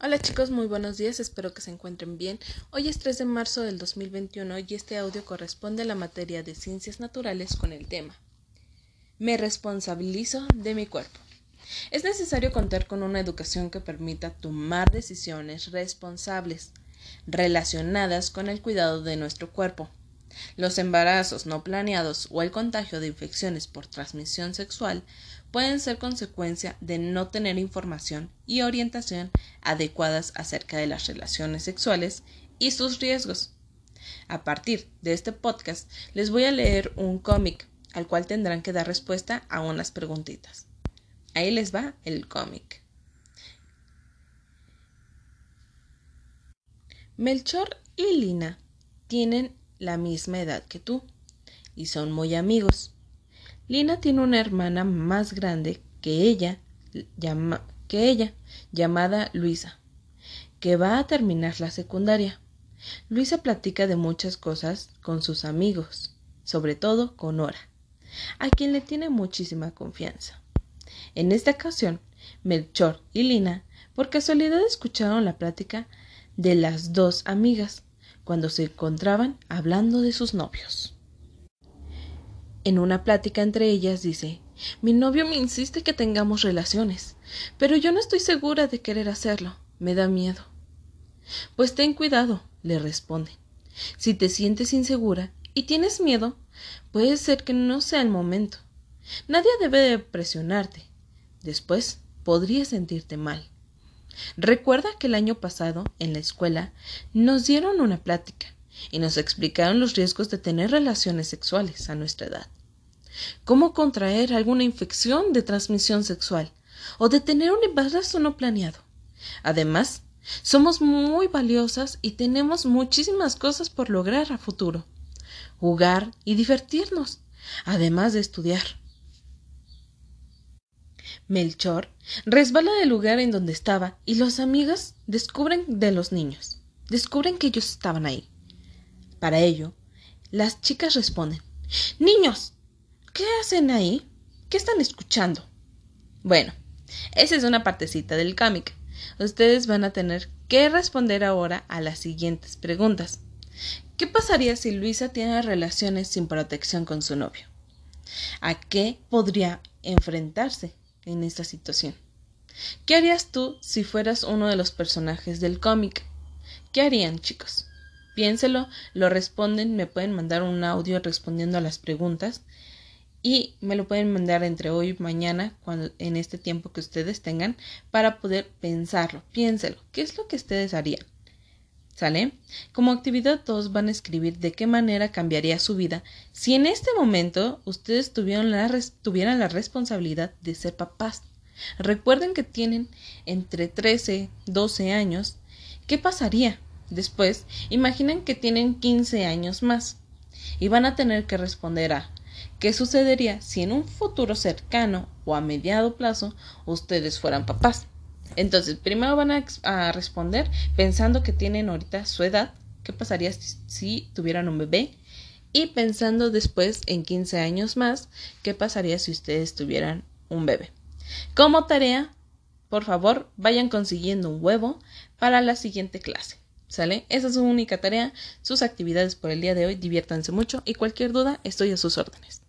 Hola chicos, muy buenos días, espero que se encuentren bien. Hoy es 3 de marzo del 2021 y este audio corresponde a la materia de ciencias naturales con el tema Me responsabilizo de mi cuerpo. Es necesario contar con una educación que permita tomar decisiones responsables relacionadas con el cuidado de nuestro cuerpo. Los embarazos no planeados o el contagio de infecciones por transmisión sexual pueden ser consecuencia de no tener información y orientación adecuadas acerca de las relaciones sexuales y sus riesgos. A partir de este podcast les voy a leer un cómic al cual tendrán que dar respuesta a unas preguntitas. Ahí les va el cómic. Melchor y Lina tienen la misma edad que tú y son muy amigos. Lina tiene una hermana más grande que ella, llamada Luisa, que va a terminar la secundaria. Luisa platica de muchas cosas con sus amigos, sobre todo con Nora, a quien le tiene muchísima confianza. En esta ocasión, Melchor y Lina por casualidad escucharon la plática de las dos amigas cuando se encontraban hablando de sus novios. En una plática entre ellas dice Mi novio me insiste que tengamos relaciones, pero yo no estoy segura de querer hacerlo. Me da miedo. Pues ten cuidado, le responde. Si te sientes insegura y tienes miedo, puede ser que no sea el momento. Nadie debe de presionarte. Después podrías sentirte mal. Recuerda que el año pasado, en la escuela, nos dieron una plática y nos explicaron los riesgos de tener relaciones sexuales a nuestra edad cómo contraer alguna infección de transmisión sexual o de tener un embarazo no planeado. Además, somos muy valiosas y tenemos muchísimas cosas por lograr a futuro. Jugar y divertirnos, además de estudiar. Melchor resbala del lugar en donde estaba y los amigos descubren de los niños. Descubren que ellos estaban ahí. Para ello, las chicas responden Niños, ¿Qué hacen ahí? ¿Qué están escuchando? Bueno, esa es una partecita del cómic. Ustedes van a tener que responder ahora a las siguientes preguntas. ¿Qué pasaría si Luisa tiene relaciones sin protección con su novio? ¿A qué podría enfrentarse en esta situación? ¿Qué harías tú si fueras uno de los personajes del cómic? ¿Qué harían, chicos? Piénselo, lo responden, me pueden mandar un audio respondiendo a las preguntas y me lo pueden mandar entre hoy y mañana cuando, en este tiempo que ustedes tengan para poder pensarlo. Piénselo. ¿Qué es lo que ustedes harían? ¿Sale? Como actividad todos van a escribir de qué manera cambiaría su vida si en este momento ustedes tuvieran la, tuvieran la responsabilidad de ser papás. Recuerden que tienen entre 13, 12 años. ¿Qué pasaría? Después, imaginen que tienen 15 años más y van a tener que responder a ¿Qué sucedería si en un futuro cercano o a mediado plazo ustedes fueran papás? Entonces, primero van a, responder pensando que tienen ahorita su edad, ¿qué pasaría si, tuvieran un bebé? Y pensando después en 15 años más, ¿qué pasaría si ustedes tuvieran un bebé? Como tarea, por favor, vayan consiguiendo un huevo para la siguiente clase. ¿Sale? Esa es su única tarea, sus actividades por el día de hoy. Diviértanse mucho y cualquier duda estoy a sus órdenes.